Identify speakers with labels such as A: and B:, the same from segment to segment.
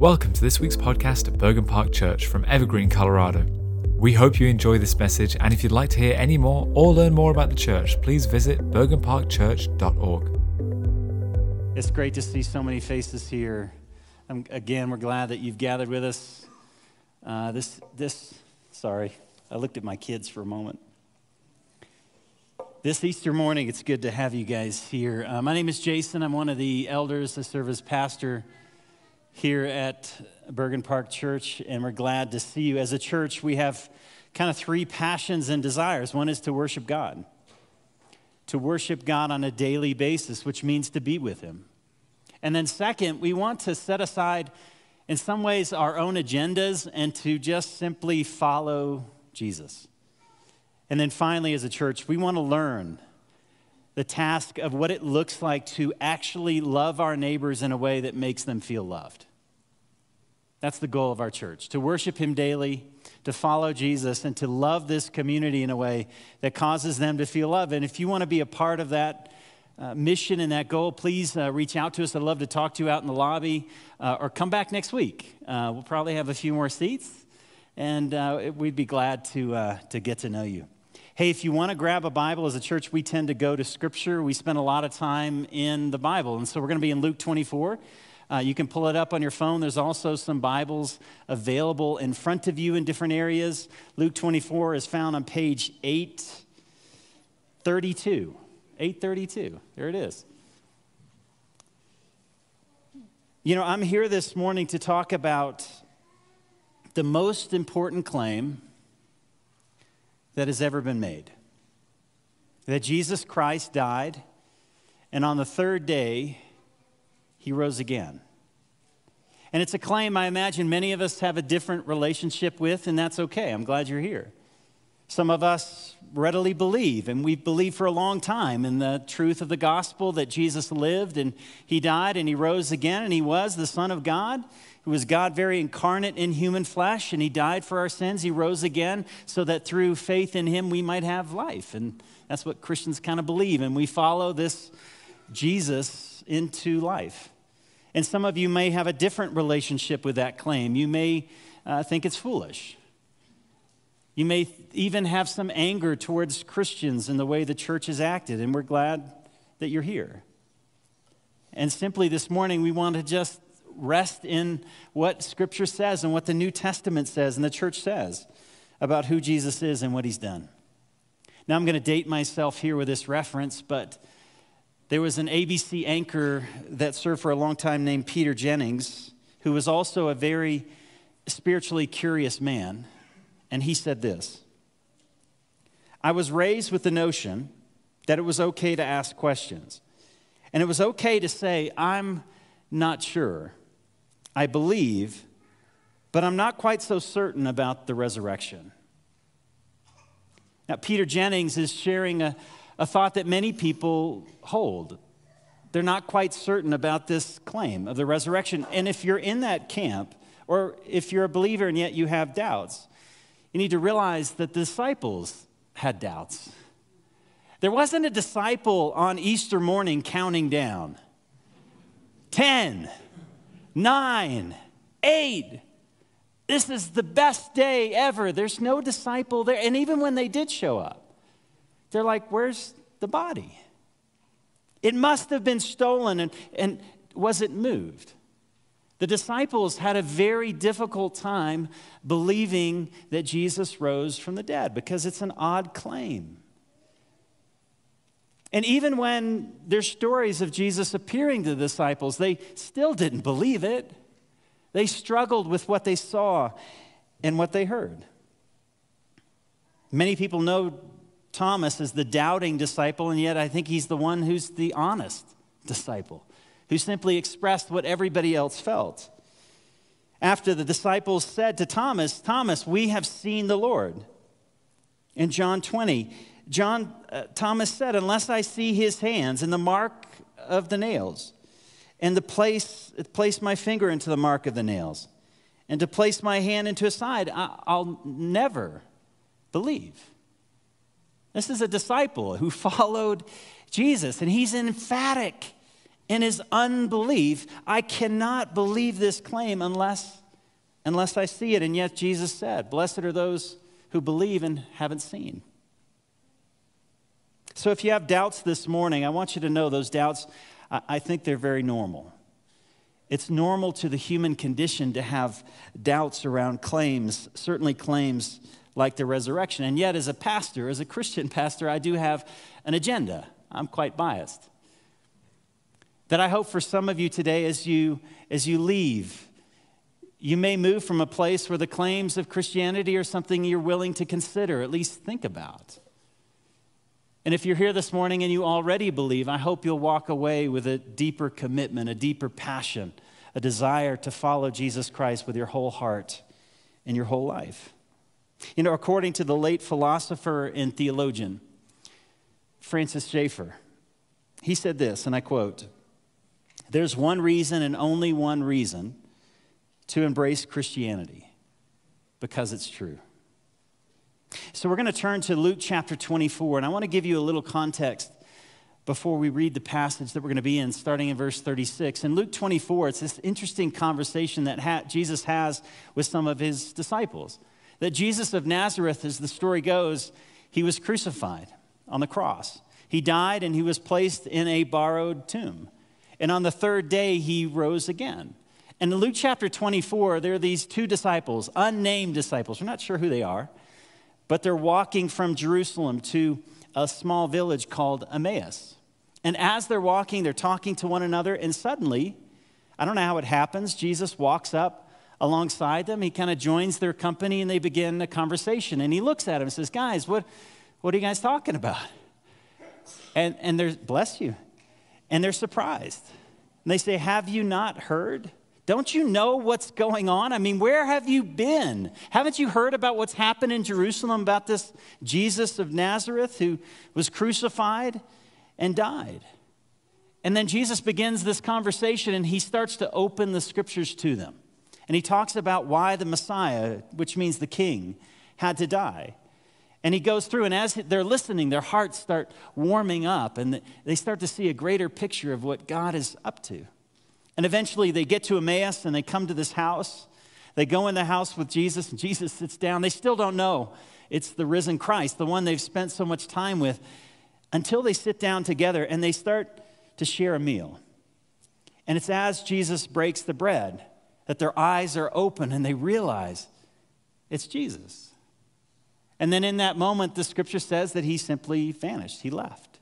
A: Welcome to this week's podcast at Bergen Park Church from Evergreen, Colorado. We hope you enjoy this message, and if you'd like to hear any more or learn more about the church, please visit bergenparkchurch.org.
B: It's great to see so many faces here. Um, again, we're glad that you've gathered with us. Uh, this, this, sorry, I looked at my kids for a moment. This Easter morning, it's good to have you guys here. Uh, my name is Jason. I'm one of the elders. I serve as pastor here at Bergen Park Church, and we're glad to see you. As a church, we have kind of three passions and desires. One is to worship God, to worship God on a daily basis, which means to be with Him. And then, second, we want to set aside, in some ways, our own agendas and to just simply follow Jesus. And then finally, as a church, we want to learn the task of what it looks like to actually love our neighbors in a way that makes them feel loved. That's the goal of our church to worship Him daily, to follow Jesus, and to love this community in a way that causes them to feel love. And if you want to be a part of that uh, mission and that goal, please uh, reach out to us. I'd love to talk to you out in the lobby uh, or come back next week. Uh, we'll probably have a few more seats, and uh, we'd be glad to, uh, to get to know you. Hey, if you want to grab a Bible as a church, we tend to go to Scripture. We spend a lot of time in the Bible. And so we're going to be in Luke 24. Uh, you can pull it up on your phone. There's also some Bibles available in front of you in different areas. Luke 24 is found on page 832. 832. There it is. You know, I'm here this morning to talk about the most important claim that has ever been made that Jesus Christ died, and on the third day, he rose again. And it's a claim I imagine many of us have a different relationship with, and that's okay. I'm glad you're here. Some of us readily believe, and we've believed for a long time in the truth of the gospel that Jesus lived and he died and he rose again and he was the Son of God, who was God very incarnate in human flesh, and he died for our sins. He rose again so that through faith in him we might have life. And that's what Christians kind of believe, and we follow this Jesus into life. And some of you may have a different relationship with that claim. You may uh, think it's foolish. You may even have some anger towards Christians and the way the church has acted, and we're glad that you're here. And simply this morning, we want to just rest in what Scripture says and what the New Testament says and the church says about who Jesus is and what he's done. Now, I'm going to date myself here with this reference, but there was an ABC anchor that served for a long time named Peter Jennings, who was also a very spiritually curious man. And he said this I was raised with the notion that it was okay to ask questions. And it was okay to say, I'm not sure. I believe, but I'm not quite so certain about the resurrection. Now, Peter Jennings is sharing a, a thought that many people hold. They're not quite certain about this claim of the resurrection. And if you're in that camp, or if you're a believer and yet you have doubts, you need to realize that the disciples had doubts. There wasn't a disciple on Easter morning counting down 10, 9, 8. This is the best day ever. There's no disciple there. And even when they did show up, they're like, Where's the body? It must have been stolen, and, and was it moved? The disciples had a very difficult time believing that Jesus rose from the dead because it's an odd claim. And even when there's stories of Jesus appearing to the disciples, they still didn't believe it. They struggled with what they saw and what they heard. Many people know Thomas is the doubting disciple, and yet I think he's the one who's the honest disciple, who simply expressed what everybody else felt. After the disciples said to Thomas, Thomas, we have seen the Lord. In John 20, John uh, Thomas said, "Unless I see his hands and the mark of the nails, and the place place my finger into the mark of the nails, and to place my hand into his side, I, I'll never believe." This is a disciple who followed Jesus, and he's emphatic in his unbelief, I cannot believe this claim unless, unless I see it. And yet Jesus said, Blessed are those who believe and haven't seen. So if you have doubts this morning, I want you to know those doubts, I think they're very normal. It's normal to the human condition to have doubts around claims, certainly claims like the resurrection. And yet, as a pastor, as a Christian pastor, I do have an agenda. I'm quite biased. That I hope for some of you today, as you, as you leave, you may move from a place where the claims of Christianity are something you're willing to consider, at least think about. And if you're here this morning and you already believe, I hope you'll walk away with a deeper commitment, a deeper passion, a desire to follow Jesus Christ with your whole heart and your whole life. You know, according to the late philosopher and theologian, Francis Schaeffer, he said this, and I quote There's one reason and only one reason to embrace Christianity because it's true. So we're going to turn to Luke chapter 24, and I want to give you a little context before we read the passage that we're going to be in, starting in verse 36. In Luke 24, it's this interesting conversation that ha- Jesus has with some of his disciples. That Jesus of Nazareth, as the story goes, he was crucified on the cross. He died and he was placed in a borrowed tomb. And on the third day, he rose again. And in Luke chapter 24, there are these two disciples, unnamed disciples. We're not sure who they are. But they're walking from Jerusalem to a small village called Emmaus. And as they're walking, they're talking to one another, and suddenly, I don't know how it happens, Jesus walks up alongside them. He kind of joins their company, and they begin a conversation. And he looks at them and says, Guys, what, what are you guys talking about? And, and they're, bless you. And they're surprised. And they say, Have you not heard? Don't you know what's going on? I mean, where have you been? Haven't you heard about what's happened in Jerusalem about this Jesus of Nazareth who was crucified and died? And then Jesus begins this conversation and he starts to open the scriptures to them. And he talks about why the Messiah, which means the king, had to die. And he goes through, and as they're listening, their hearts start warming up and they start to see a greater picture of what God is up to. And eventually they get to Emmaus and they come to this house. They go in the house with Jesus, and Jesus sits down. They still don't know it's the risen Christ, the one they've spent so much time with, until they sit down together and they start to share a meal. And it's as Jesus breaks the bread that their eyes are open and they realize it's Jesus. And then in that moment, the scripture says that he simply vanished, he left.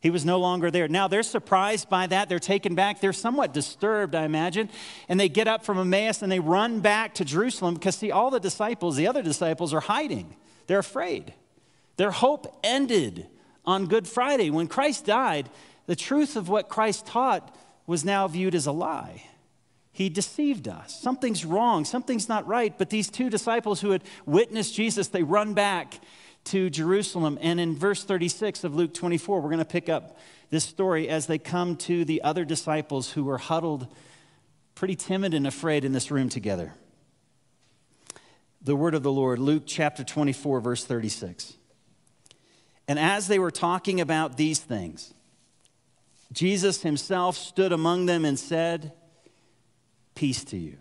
B: He was no longer there. Now they're surprised by that. They're taken back. They're somewhat disturbed, I imagine. And they get up from Emmaus and they run back to Jerusalem because, see, all the disciples, the other disciples, are hiding. They're afraid. Their hope ended on Good Friday. When Christ died, the truth of what Christ taught was now viewed as a lie. He deceived us. Something's wrong. Something's not right. But these two disciples who had witnessed Jesus, they run back to Jerusalem. And in verse 36 of Luke 24, we're going to pick up this story as they come to the other disciples who were huddled, pretty timid and afraid in this room together. The word of the Lord, Luke chapter 24, verse 36. And as they were talking about these things, Jesus himself stood among them and said, Peace to you.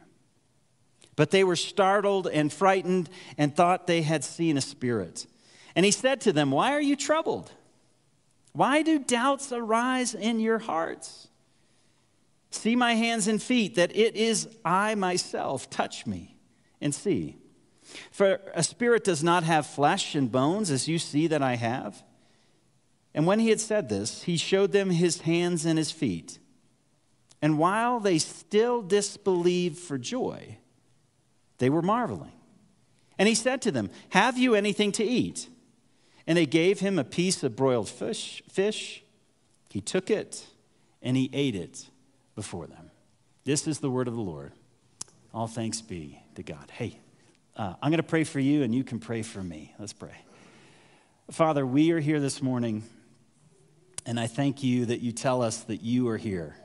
B: But they were startled and frightened and thought they had seen a spirit. And he said to them, Why are you troubled? Why do doubts arise in your hearts? See my hands and feet, that it is I myself. Touch me and see. For a spirit does not have flesh and bones, as you see that I have. And when he had said this, he showed them his hands and his feet. And while they still disbelieved for joy, they were marveling. And he said to them, Have you anything to eat? And they gave him a piece of broiled fish, fish. He took it and he ate it before them. This is the word of the Lord. All thanks be to God. Hey, uh, I'm going to pray for you and you can pray for me. Let's pray. Father, we are here this morning, and I thank you that you tell us that you are here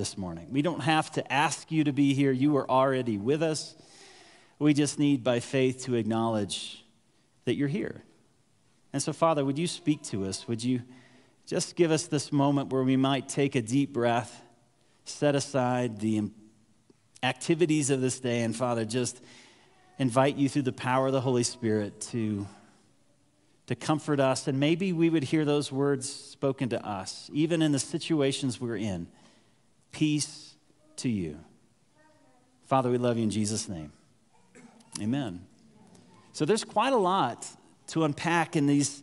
B: this morning. We don't have to ask you to be here, you are already with us. We just need, by faith, to acknowledge that you're here. And so, Father, would you speak to us? Would you just give us this moment where we might take a deep breath set aside the activities of this day and, Father, just invite you through the power of the Holy Spirit to, to comfort us. And maybe we would hear those words spoken to us, even in the situations we're in. Peace to you. Father, we love you in Jesus' name. Amen. So there's quite a lot to unpack in these,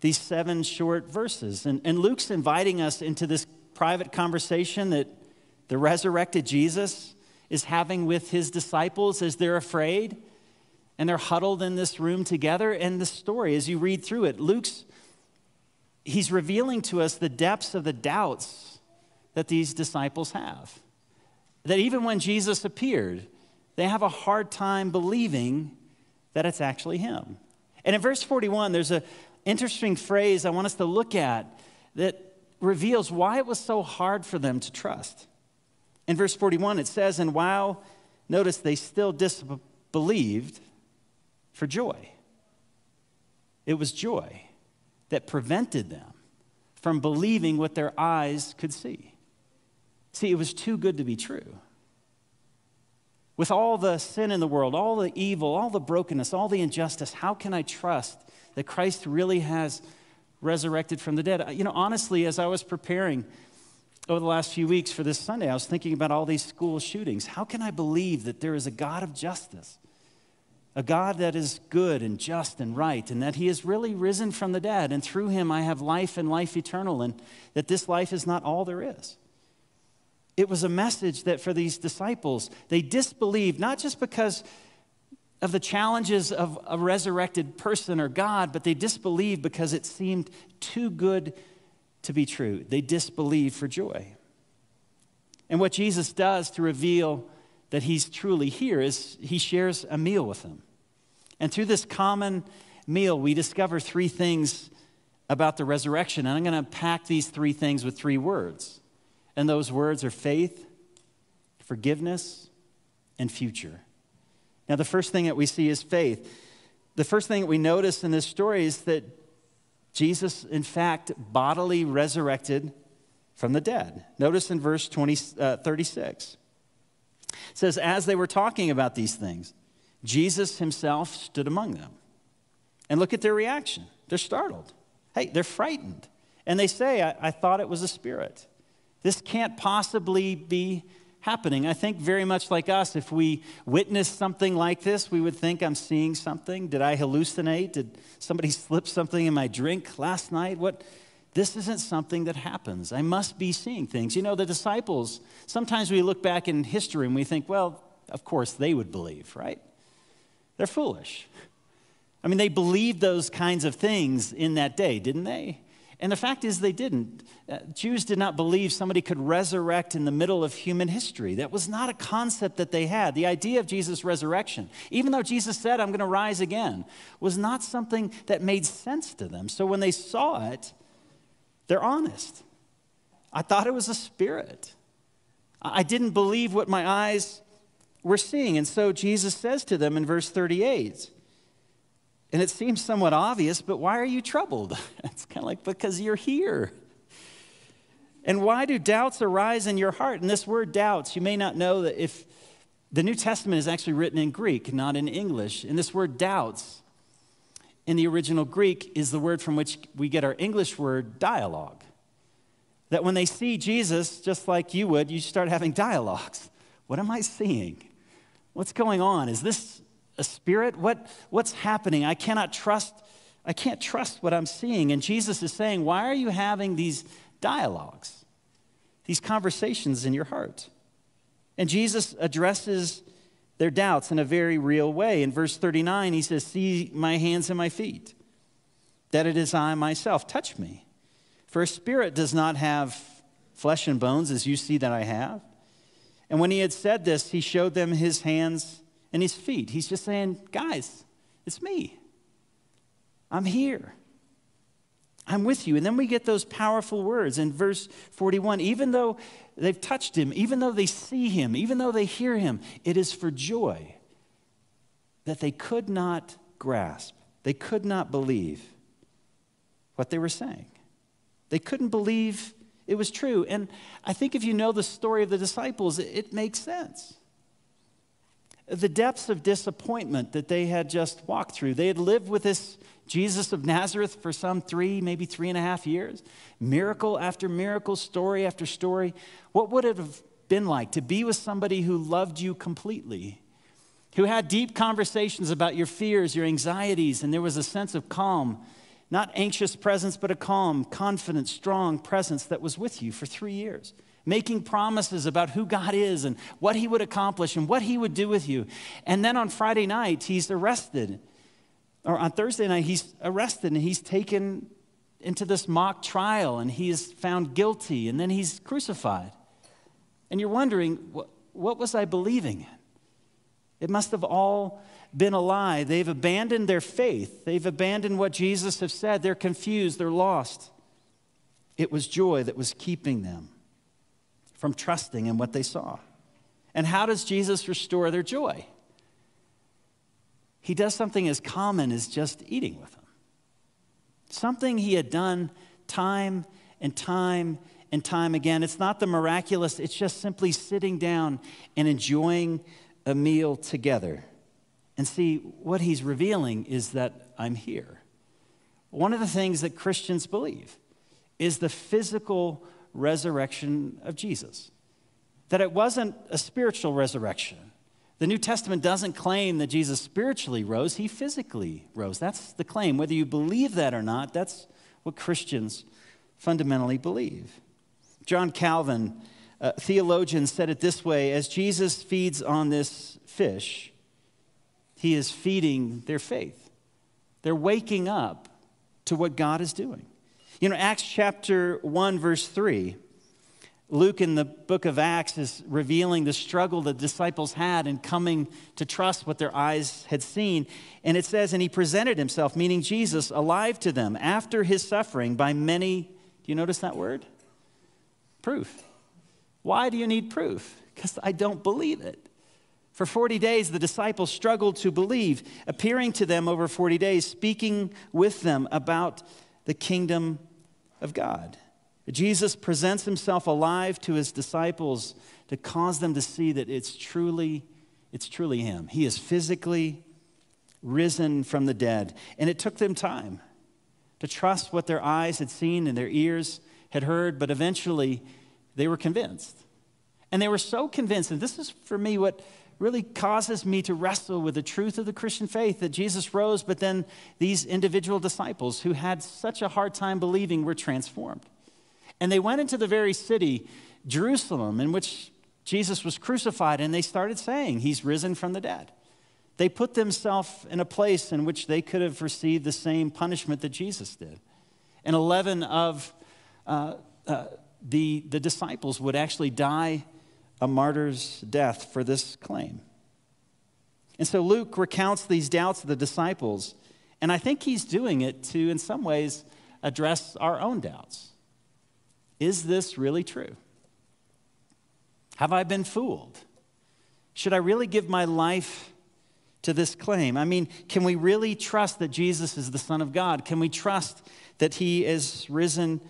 B: these seven short verses. And, and Luke's inviting us into this private conversation that the resurrected Jesus is having with his disciples as they're afraid and they're huddled in this room together. And the story, as you read through it, Luke's he's revealing to us the depths of the doubts that these disciples have. That even when Jesus appeared, they have a hard time believing that it's actually him. And in verse 41, there's an interesting phrase I want us to look at that reveals why it was so hard for them to trust. In verse 41, it says, And while, notice, they still disbelieved for joy, it was joy that prevented them from believing what their eyes could see. See, it was too good to be true. With all the sin in the world, all the evil, all the brokenness, all the injustice, how can I trust that Christ really has resurrected from the dead? You know, honestly, as I was preparing over the last few weeks for this Sunday, I was thinking about all these school shootings. How can I believe that there is a God of justice? a God that is good and just and right, and that He has really risen from the dead, and through Him I have life and life eternal, and that this life is not all there is. It was a message that for these disciples, they disbelieved, not just because of the challenges of a resurrected person or God, but they disbelieved because it seemed too good to be true. They disbelieved for joy. And what Jesus does to reveal that he's truly here is he shares a meal with them. And through this common meal, we discover three things about the resurrection. And I'm going to pack these three things with three words. And those words are faith, forgiveness, and future. Now, the first thing that we see is faith. The first thing that we notice in this story is that Jesus, in fact, bodily resurrected from the dead. Notice in verse 20, uh, 36. It says, As they were talking about these things, Jesus himself stood among them. And look at their reaction. They're startled. Hey, they're frightened. And they say, I, I thought it was a spirit. This can't possibly be happening. I think very much like us, if we witnessed something like this, we would think, I'm seeing something. Did I hallucinate? Did somebody slip something in my drink last night? What? This isn't something that happens. I must be seeing things. You know, the disciples, sometimes we look back in history and we think, well, of course they would believe, right? They're foolish. I mean, they believed those kinds of things in that day, didn't they? And the fact is, they didn't. Uh, Jews did not believe somebody could resurrect in the middle of human history. That was not a concept that they had. The idea of Jesus' resurrection, even though Jesus said, I'm going to rise again, was not something that made sense to them. So when they saw it, they're honest. I thought it was a spirit. I didn't believe what my eyes we're seeing. And so Jesus says to them in verse 38, and it seems somewhat obvious, but why are you troubled? It's kind of like, because you're here. And why do doubts arise in your heart? And this word doubts, you may not know that if the New Testament is actually written in Greek, not in English. And this word doubts in the original Greek is the word from which we get our English word dialogue. That when they see Jesus, just like you would, you start having dialogues. What am I seeing? What's going on? Is this a spirit? What, what's happening? I cannot trust, I can't trust what I'm seeing. And Jesus is saying, Why are you having these dialogues, these conversations in your heart? And Jesus addresses their doubts in a very real way. In verse 39, he says, See my hands and my feet, that it is I myself. Touch me. For a spirit does not have flesh and bones as you see that I have. And when he had said this, he showed them his hands and his feet. He's just saying, guys, it's me. I'm here. I'm with you. And then we get those powerful words in verse 41 even though they've touched him, even though they see him, even though they hear him, it is for joy that they could not grasp, they could not believe what they were saying. They couldn't believe It was true. And I think if you know the story of the disciples, it, it makes sense. The depths of disappointment that they had just walked through, they had lived with this Jesus of Nazareth for some three, maybe three and a half years, miracle after miracle, story after story. What would it have been like to be with somebody who loved you completely? Who had deep conversations about your fears, your anxieties, and there was a sense of calm not anxious presence, but a calm, confident, strong presence that was with you for three years, making promises about who God is and what He would accomplish and what He would do with you. And then on Friday night, He's arrested. Or on Thursday night, He's arrested and He's taken into this mock trial and He is found guilty and then He's crucified. And you're wondering, what, was I believing in? It must have all been a lie. They've abandoned their faith. They've abandoned what Jesus has said. They're confused. They're lost. It was joy that was keeping them from trusting in what they saw. And how does Jesus restore their joy? He does something as common as just eating with them. Something he had done time and time and time again. It's not the miraculous, it's just simply sitting down and enjoying a meal together. And see, what he's revealing is that I'm here. One of the things that Christians believe is the physical resurrection of Jesus, that it wasn't a spiritual resurrection. The New Testament doesn't claim that Jesus spiritually rose, he physically rose. That's the claim. Whether you believe that or not, that's what Christians fundamentally believe. John Calvin, a theologian, said it this way as Jesus feeds on this fish, he is feeding their faith. They're waking up to what God is doing. You know, Acts chapter 1, verse 3, Luke in the book of Acts is revealing the struggle the disciples had in coming to trust what their eyes had seen. And it says, And he presented himself, meaning Jesus, alive to them after his suffering by many, do you notice that word? Proof. Why do you need proof? Because I don't believe it. For 40 days, the disciples struggled to believe, appearing to them over 40 days, speaking with them about the kingdom of God. Jesus presents himself alive to his disciples to cause them to see that it's truly, it's truly him. He is physically risen from the dead. And it took them time to trust what their eyes had seen and their ears had heard, but eventually they were convinced. And they were so convinced, and this is for me what really causes me to wrestle with the truth of the Christian faith that Jesus rose, but then these individual disciples who had such a hard time believing were transformed. And they went into the very city, Jerusalem, in which Jesus was crucified, and they started saying, He's risen from the dead. They put themselves in a place in which they could have received the same punishment that Jesus did. And 11 of uh, uh, the, the disciples would actually die a martyr's death for this claim. And so Luke recounts these doubts of the disciples, and I think he's doing it to, in some ways, address our own doubts. Is this really true? Have I been fooled? Should I really give my life to this claim? I mean, can we really trust that Jesus is the Son of God? Can we trust that he is risen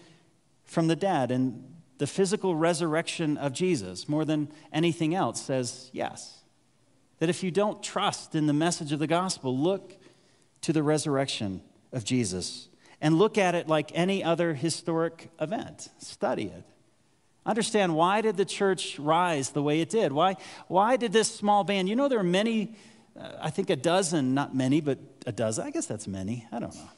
B: from the dead? And the physical resurrection of Jesus, more than anything else, says yes. That if you don't trust in the message of the gospel, look to the resurrection of Jesus and look at it like any other historic event. Study it. Understand why did the church rise the way it did? Why, why did this small band? You know, there are many, uh, I think a dozen, not many, but a dozen. I guess that's many. I don't know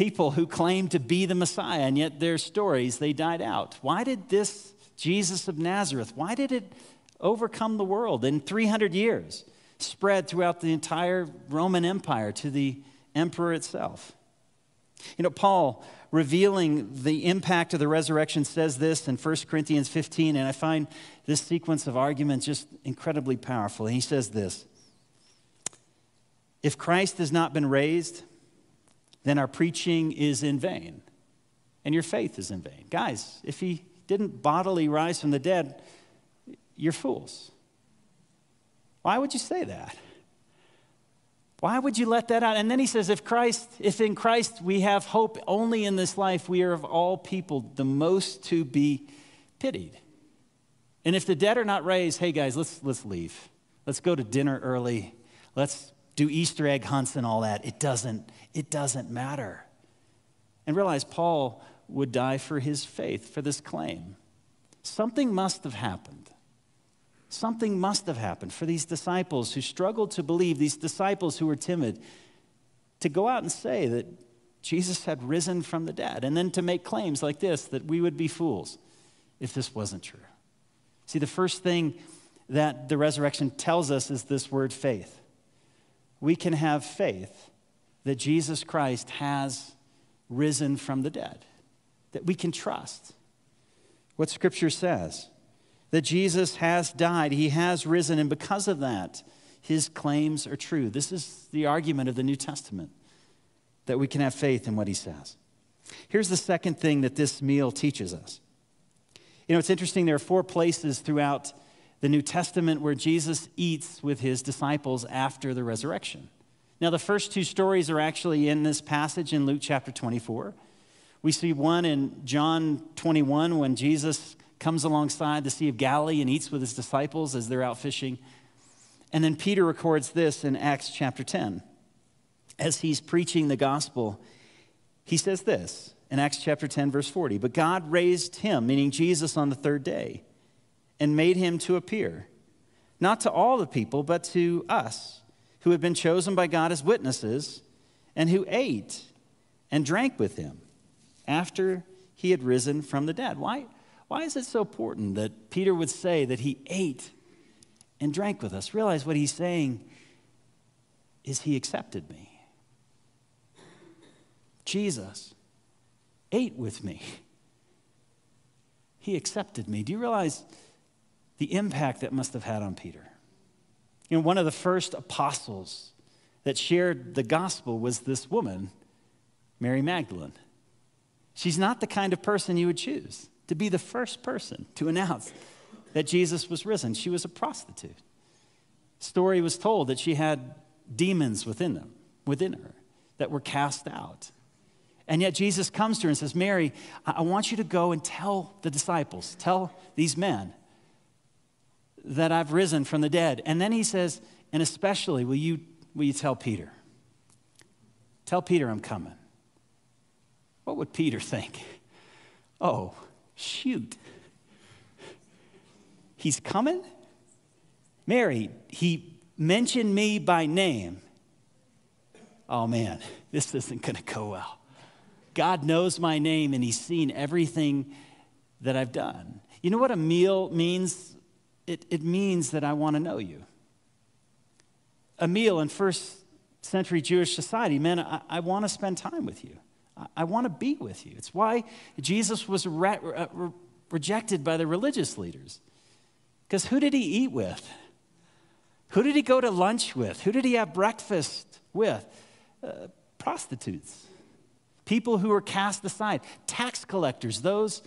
B: people who claimed to be the Messiah, and yet their stories, they died out. Why did this Jesus of Nazareth, why did it overcome the world in 300 years, spread throughout the entire Roman Empire to the emperor itself? You know, Paul, revealing the impact of the resurrection, says this in 1 Corinthians 15, and I find this sequence of arguments just incredibly powerful. He says this If Christ has not been raised, then our preaching is in vain and your faith is in vain. Guys, if he didn't bodily rise from the dead, you're fools. Why would you say that? Why would you let that out? And then he says, if Christ, if in Christ we have hope only in this life, we are of all people the most to be pitied. And if the dead are not raised, hey guys, let's, let's leave. Let's go to dinner early. Let's do Easter egg hunts and all that. It doesn't, it doesn't matter. And realize Paul would die for his faith, for this claim. Something must have happened. Something must have happened for these disciples who struggled to believe, these disciples who were timid, to go out and say that Jesus had risen from the dead, and then to make claims like this that we would be fools if this wasn't true. See, the first thing that the resurrection tells us is this word faith. We can have faith that Jesus Christ has risen from the dead, that we can trust what Scripture says that Jesus has died, he has risen, and because of that, his claims are true. This is the argument of the New Testament that we can have faith in what he says. Here's the second thing that this meal teaches us. You know, it's interesting, there are four places throughout the New Testament where Jesus eats with his disciples after the resurrection. Now, the first two stories are actually in this passage in Luke chapter 24. We see one in John 21 when Jesus comes alongside the Sea of Galilee and eats with his disciples as they're out fishing. And then Peter records this in Acts chapter 10. As he's preaching the gospel, he says this in Acts chapter 10, verse 40 But God raised him, meaning Jesus, on the third day, and made him to appear, not to all the people, but to us, who had been chosen by God as witnesses, and who ate and drank with him after he had risen from the dead. Why? Why is it so important that Peter would say that he ate and drank with us? Realize what he's saying is he accepted me. Jesus ate with me. He accepted me. Do you realize the impact that must have had on Peter? You know, one of the first apostles that shared the gospel was this woman, Mary Magdalene. She's not the kind of person you would choose to be the first person to announce that Jesus was risen. She was a prostitute. Story was told that she had demons within them, within her, that were cast out. And yet Jesus comes to her and says, Mary, I want you to go and tell the disciples, tell these men that I've risen from the dead. And then he says, and especially, will you, will you tell Peter? Tell Peter I'm coming. What would Peter think? Oh, Shoot. He's coming? Mary, he mentioned me by name. Oh man, this isn't going to go well. God knows my name and he's seen everything that I've done. You know what a meal means? It, it means that I want to know you. A meal in first century Jewish society meant I, I want to spend time with you. I want to be with you. It's why Jesus was re- re- rejected by the religious leaders. Because who did he eat with? Who did he go to lunch with? Who did he have breakfast with? Uh, prostitutes, people who were cast aside, tax collectors, those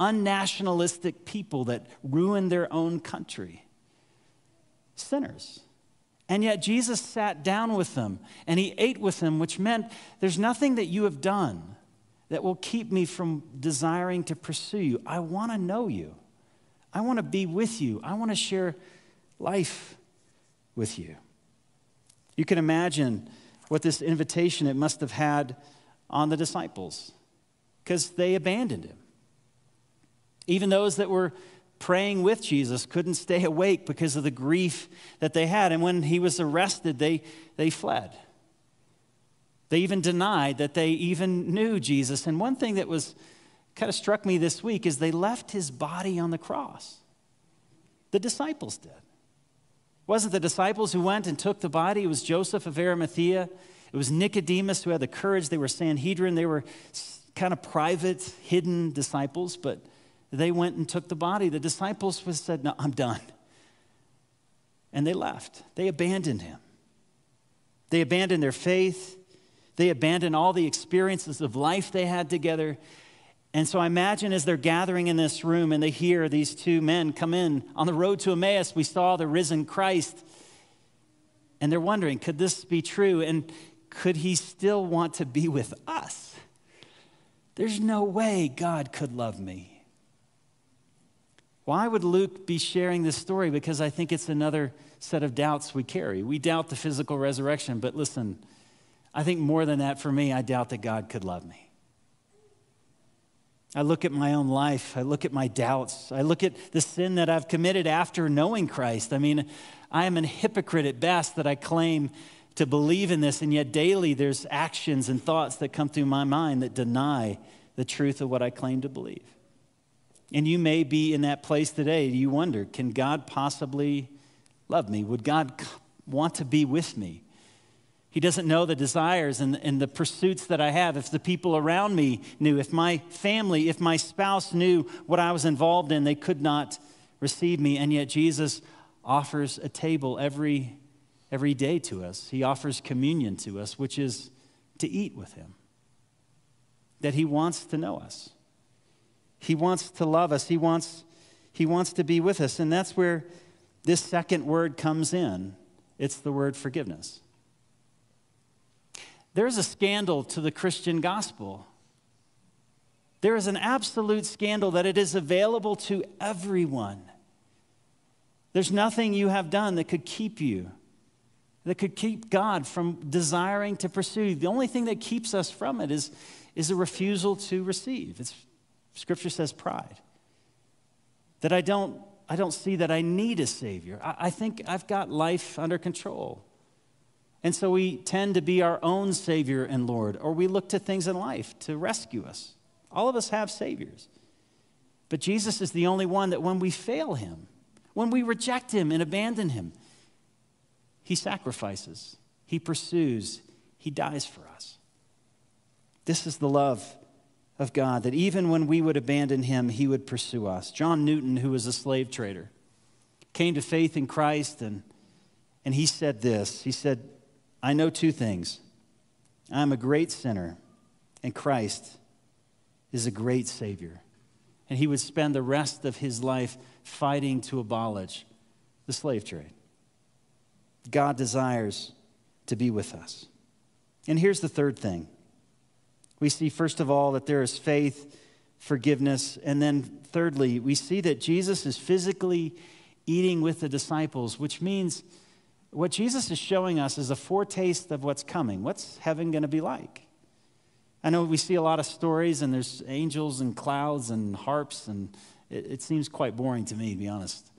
B: unnationalistic people that ruined their own country, sinners. And yet Jesus sat down with them and he ate with them, which meant there's nothing that you have done that will keep me from desiring to pursue you. I want to know you. I want to be with you. I want to share life with you. You can imagine what this invitation it must have had on the disciples because they abandoned him. Even those that were praying with Jesus couldn't stay awake because of the grief that they had. And when he was arrested, they, they fled. They even denied that they even knew Jesus. And one thing that was kind of struck me this week is they left his body on the cross. The disciples did. It wasn't the disciples who went and took the body, it was Joseph of Arimathea. It was Nicodemus who had the courage. They were Sanhedrin. They were kind of private, hidden disciples, but they went and took the body. The disciples said, No, I'm done. And they left. They abandoned him. They abandoned their faith. They abandoned all the experiences of life they had together. And so I imagine as they're gathering in this room and they hear these two men come in on the road to Emmaus, we saw the risen Christ. And they're wondering, could this be true? And could he still want to be with us? There's no way God could love me. Why would Luke be sharing this story? Because I think it's another set of doubts we carry. We doubt the physical resurrection, but listen, I think more than that for me, I doubt that God could love me. I look at my own life. I look at my doubts. I look at the sin that I've committed after knowing Christ. I mean, I am a hypocrite at best that I claim to believe in this, and yet daily there's actions and thoughts that come through my mind that deny the truth of what I claim to believe. And you may be in that place today. You wonder, can God possibly love me? Would God want to be with me? He doesn't know the desires and, and the pursuits that I have. If the people around me knew, if my family, if my spouse knew what I was involved in, they could not receive me. And yet Jesus offers a table every, every day to us. He offers communion to us, which is to eat with Him. That He wants to know us, He wants to love us, He wants, he wants to be with us. And that's where this second word comes in it's the word forgiveness. There's a scandal to the Christian gospel. There is an absolute scandal that it is available to everyone. There's nothing you have done that could keep you, that could keep God from desiring to pursue. You. The only thing that keeps us from it is, is a refusal to receive. It's, scripture says pride. That I don't, I don't see that I need a Savior. I, I think I've got life under control. And so we tend to be our own Savior and Lord, or we look to things in life to rescue us. All of us have Saviors. But Jesus is the only one that when we fail Him, when we reject Him and abandon Him, He sacrifices, He pursues, He dies for us. This is the love of God, that even when we would abandon Him, He would pursue us. John Newton, who was a slave trader, came to faith in Christ and, and he said this He said, I know two things I'm a great sinner, and Christ is a great Savior. And he would spend the rest of his life fighting to abolish the slave trade. God desires to be with us. And here's the third thing we see, first of all, that there is faith, forgiveness, and then thirdly, we see that Jesus is physically eating with the disciples, which means what Jesus is showing us is a foretaste of what's coming. What's heaven going to be like? I know we see a lot of stories, and there's angels and clouds and harps, and it, it seems quite boring to me, to be honest.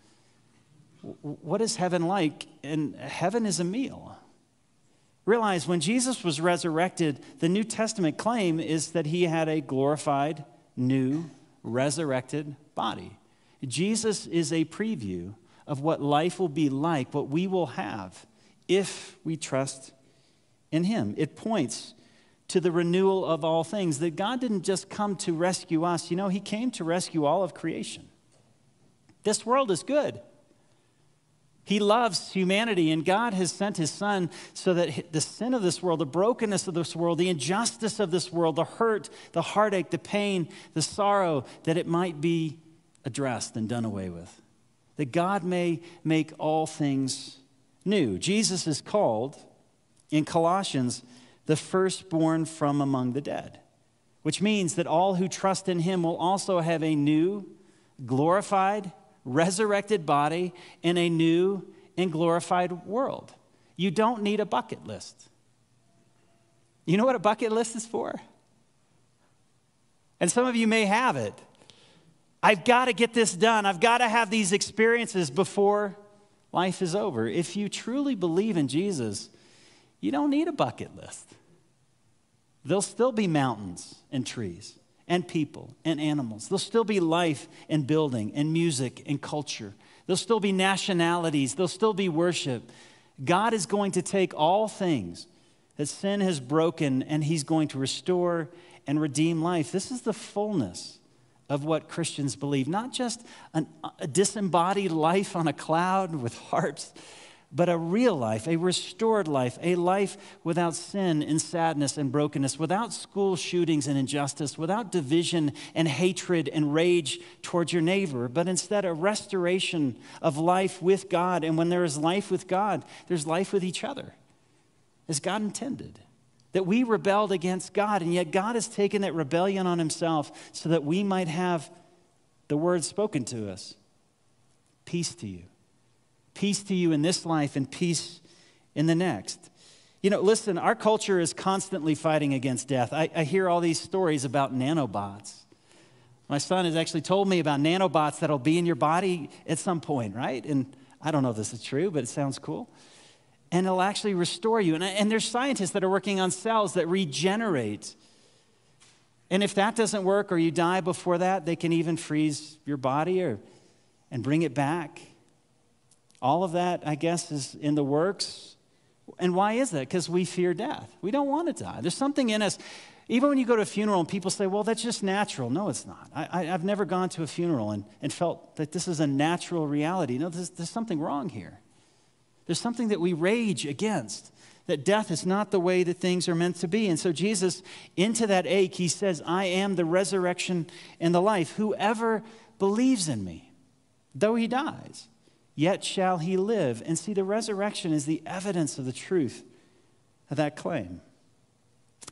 B: What is heaven like? And heaven is a meal. Realize when Jesus was resurrected, the New Testament claim is that he had a glorified, new, resurrected body. Jesus is a preview of what life will be like, what we will have if we trust in Him. It points to the renewal of all things, that God didn't just come to rescue us, you know, He came to rescue all of creation. This world is good. He loves humanity, and God has sent His Son so that the sin of this world, the brokenness of this world, the injustice of this world, the hurt, the heartache, the pain, the sorrow, that it might be addressed and done away with that God may make all things new. Jesus is called in Colossians the firstborn from among the dead, which means that all who trust in him will also have a new, glorified, resurrected body in a new and glorified world. You don't need a bucket list. You know what a bucket list is for? And some of you may have it. I've got to get this done. I've got to have these experiences before life is over. If you truly believe in Jesus, you don't need a bucket list. There'll still be mountains and trees and people and animals. There'll still be life and building and music and culture. There'll still be nationalities. There'll still be worship. God is going to take all things that sin has broken and He's going to restore and redeem life. This is the fullness of what Christians believe, not just an, a disembodied life on a cloud with harps, but a real life, a restored life, a life without sin and sadness and brokenness, without school shootings and injustice, without division and hatred and rage towards your neighbor, but instead a restoration of life with God. And when there is life with God, there's life with each other, as God intended. That we rebelled against God, and yet God has taken that rebellion on Himself so that we might have the word spoken to us peace to you peace to you in this life and peace in the next. You know, listen, our culture is constantly fighting against death. I, I, hear all these stories about nanobots. My son has actually told me about nanobots that'll be in your body at some point, right? And I don't know if this is true, but it sounds cool. And it'll actually restore you. And, and there's scientists that are working on cells that regenerate. And if that doesn't work or you die before that, they can even freeze your body or, and bring it back. All of that, I guess, is in the works. And why is that? Because we fear death. We don't want to die. There's something in us. Even when you go to a funeral and people say, well, that's just natural. No, it's not. I, have never gone to a funeral and, and felt that this is a natural reality. No, there's, there's something wrong here. There's something that we rage against, that death is not the way that things are meant to be. And so, Jesus, into that ache, he says, I am the resurrection and the life. Whoever believes in me, though he dies, yet shall he live. And see, the resurrection is the evidence of the truth of that claim.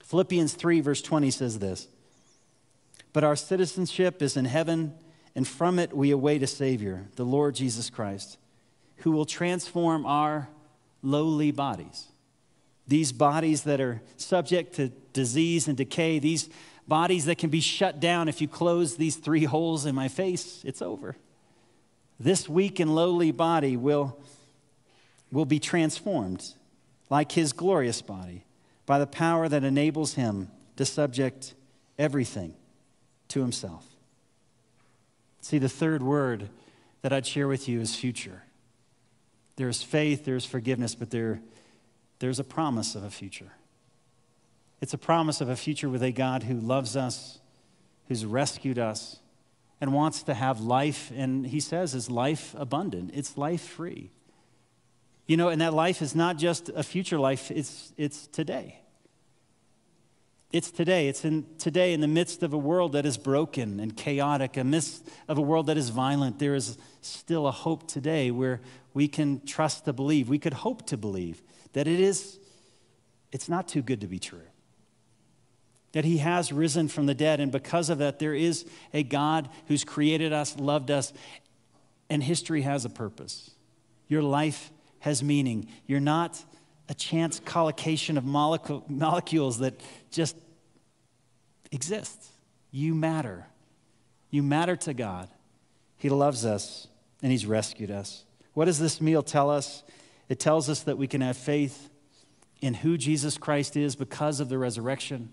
B: Philippians 3, verse 20 says this But our citizenship is in heaven, and from it we await a Savior, the Lord Jesus Christ, who will transform our lowly bodies. These bodies that are subject to disease and decay, these bodies that can be shut down if you close these three holes in my face, it's over. This weak and lowly body will, will be transformed like his glorious body by the power that enables him to subject everything to himself. See, the third word that I'd share with you is future. There's faith, there's forgiveness, but there, there's a promise of a future. It's a promise of a future with a God who loves us, who's rescued us, and wants to have life, and he says is life abundant. It's life free. You know, and that life is not just a future life, it's, it's today. It's today. It's in today in the midst of a world that is broken and chaotic, a midst of a world that is violent. There is still a hope today where we can trust to believe. We could hope to believe that it is, it's not too good to be true that he has risen from the dead. And because of that, there is a God who's created us, loved us, and history has a purpose. Your life has meaning. You're not a chance collocation of molecules that just exist. You matter. You matter to God. He loves us and He's rescued us. What does this meal tell us? It tells us that we can have faith in who Jesus Christ is because of the resurrection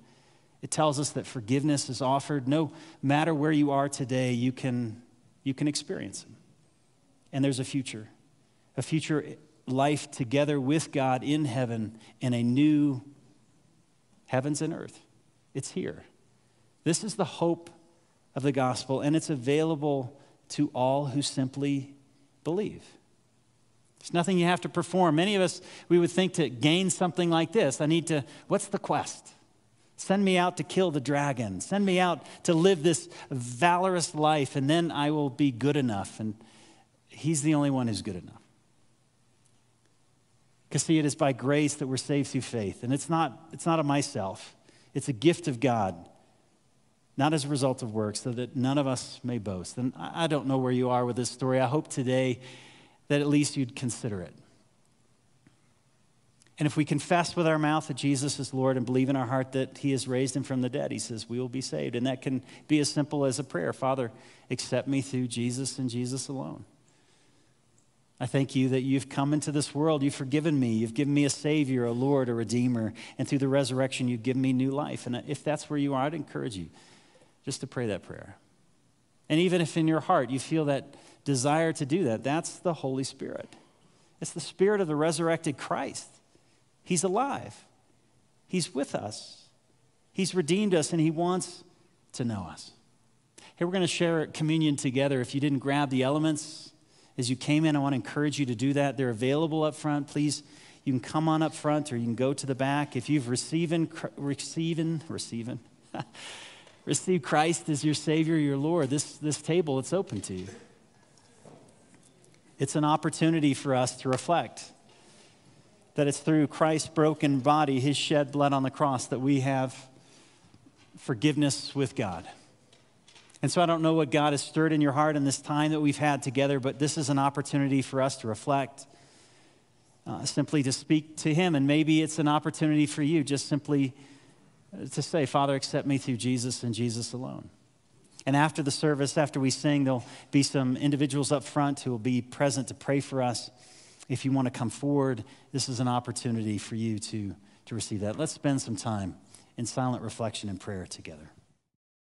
B: it tells us that forgiveness is offered. No matter where you are today, you can, you can experience it. And there's a future, a future life together with God in heaven and a new heavens and earth. It's here. This is the hope of the gospel, and it's available to all who simply believe. There's nothing you have to perform. Many of us, we would think to gain something like this, I need to, what's the quest? Send me out to kill the dragon. Send me out to live this valorous life, and then I will be good enough. And He's the only one who's good enough. Because, see, it is by grace that we're saved through faith. And it's not, it's not of myself, it's a gift of God, not as a result of works, so that none of us may boast. And I don't know where you are with this story. I hope today that at least you'd consider it. And if we confess with our mouth that Jesus is Lord and believe in our heart that He has raised Him from the dead, He says we will be saved. And that can be as simple as a prayer Father, accept me through Jesus and Jesus alone. I thank you that you've come into this world. You've forgiven me. You've given me a Savior, a Lord, a Redeemer. And through the resurrection, you've given me new life. And if that's where you are, I'd encourage you just to pray that prayer. And even if in your heart you feel that desire to do that, that's the Holy Spirit. It's the Spirit of the resurrected Christ He's alive, He's with us, He's redeemed us, and He wants to know us. Here, we're going to share communion together. If you didn't grab the elements, as you came in, I want to encourage you to do that. They're available up front. Please, you can come on up front or you can go to the back. If you've receiving, receiving, receiving, received Christ as your Savior, your Lord, this, this table, it's open to you. It's an opportunity for us to reflect that it's through Christ's broken body, his shed blood on the cross, that we have forgiveness with God. And so I don't know what God has stirred in your heart in this time that we've had together, but this is an opportunity for us to reflect, uh, simply to speak to Him. And maybe it's an opportunity for you just simply uh, to say, Father, accept me through Jesus and Jesus alone. And after the service, after we sing, there'll be some individuals up front who will be present to pray for us. If you want to come forward, this is an opportunity for you to, to receive that. Let's spend some time in silent reflection and prayer together.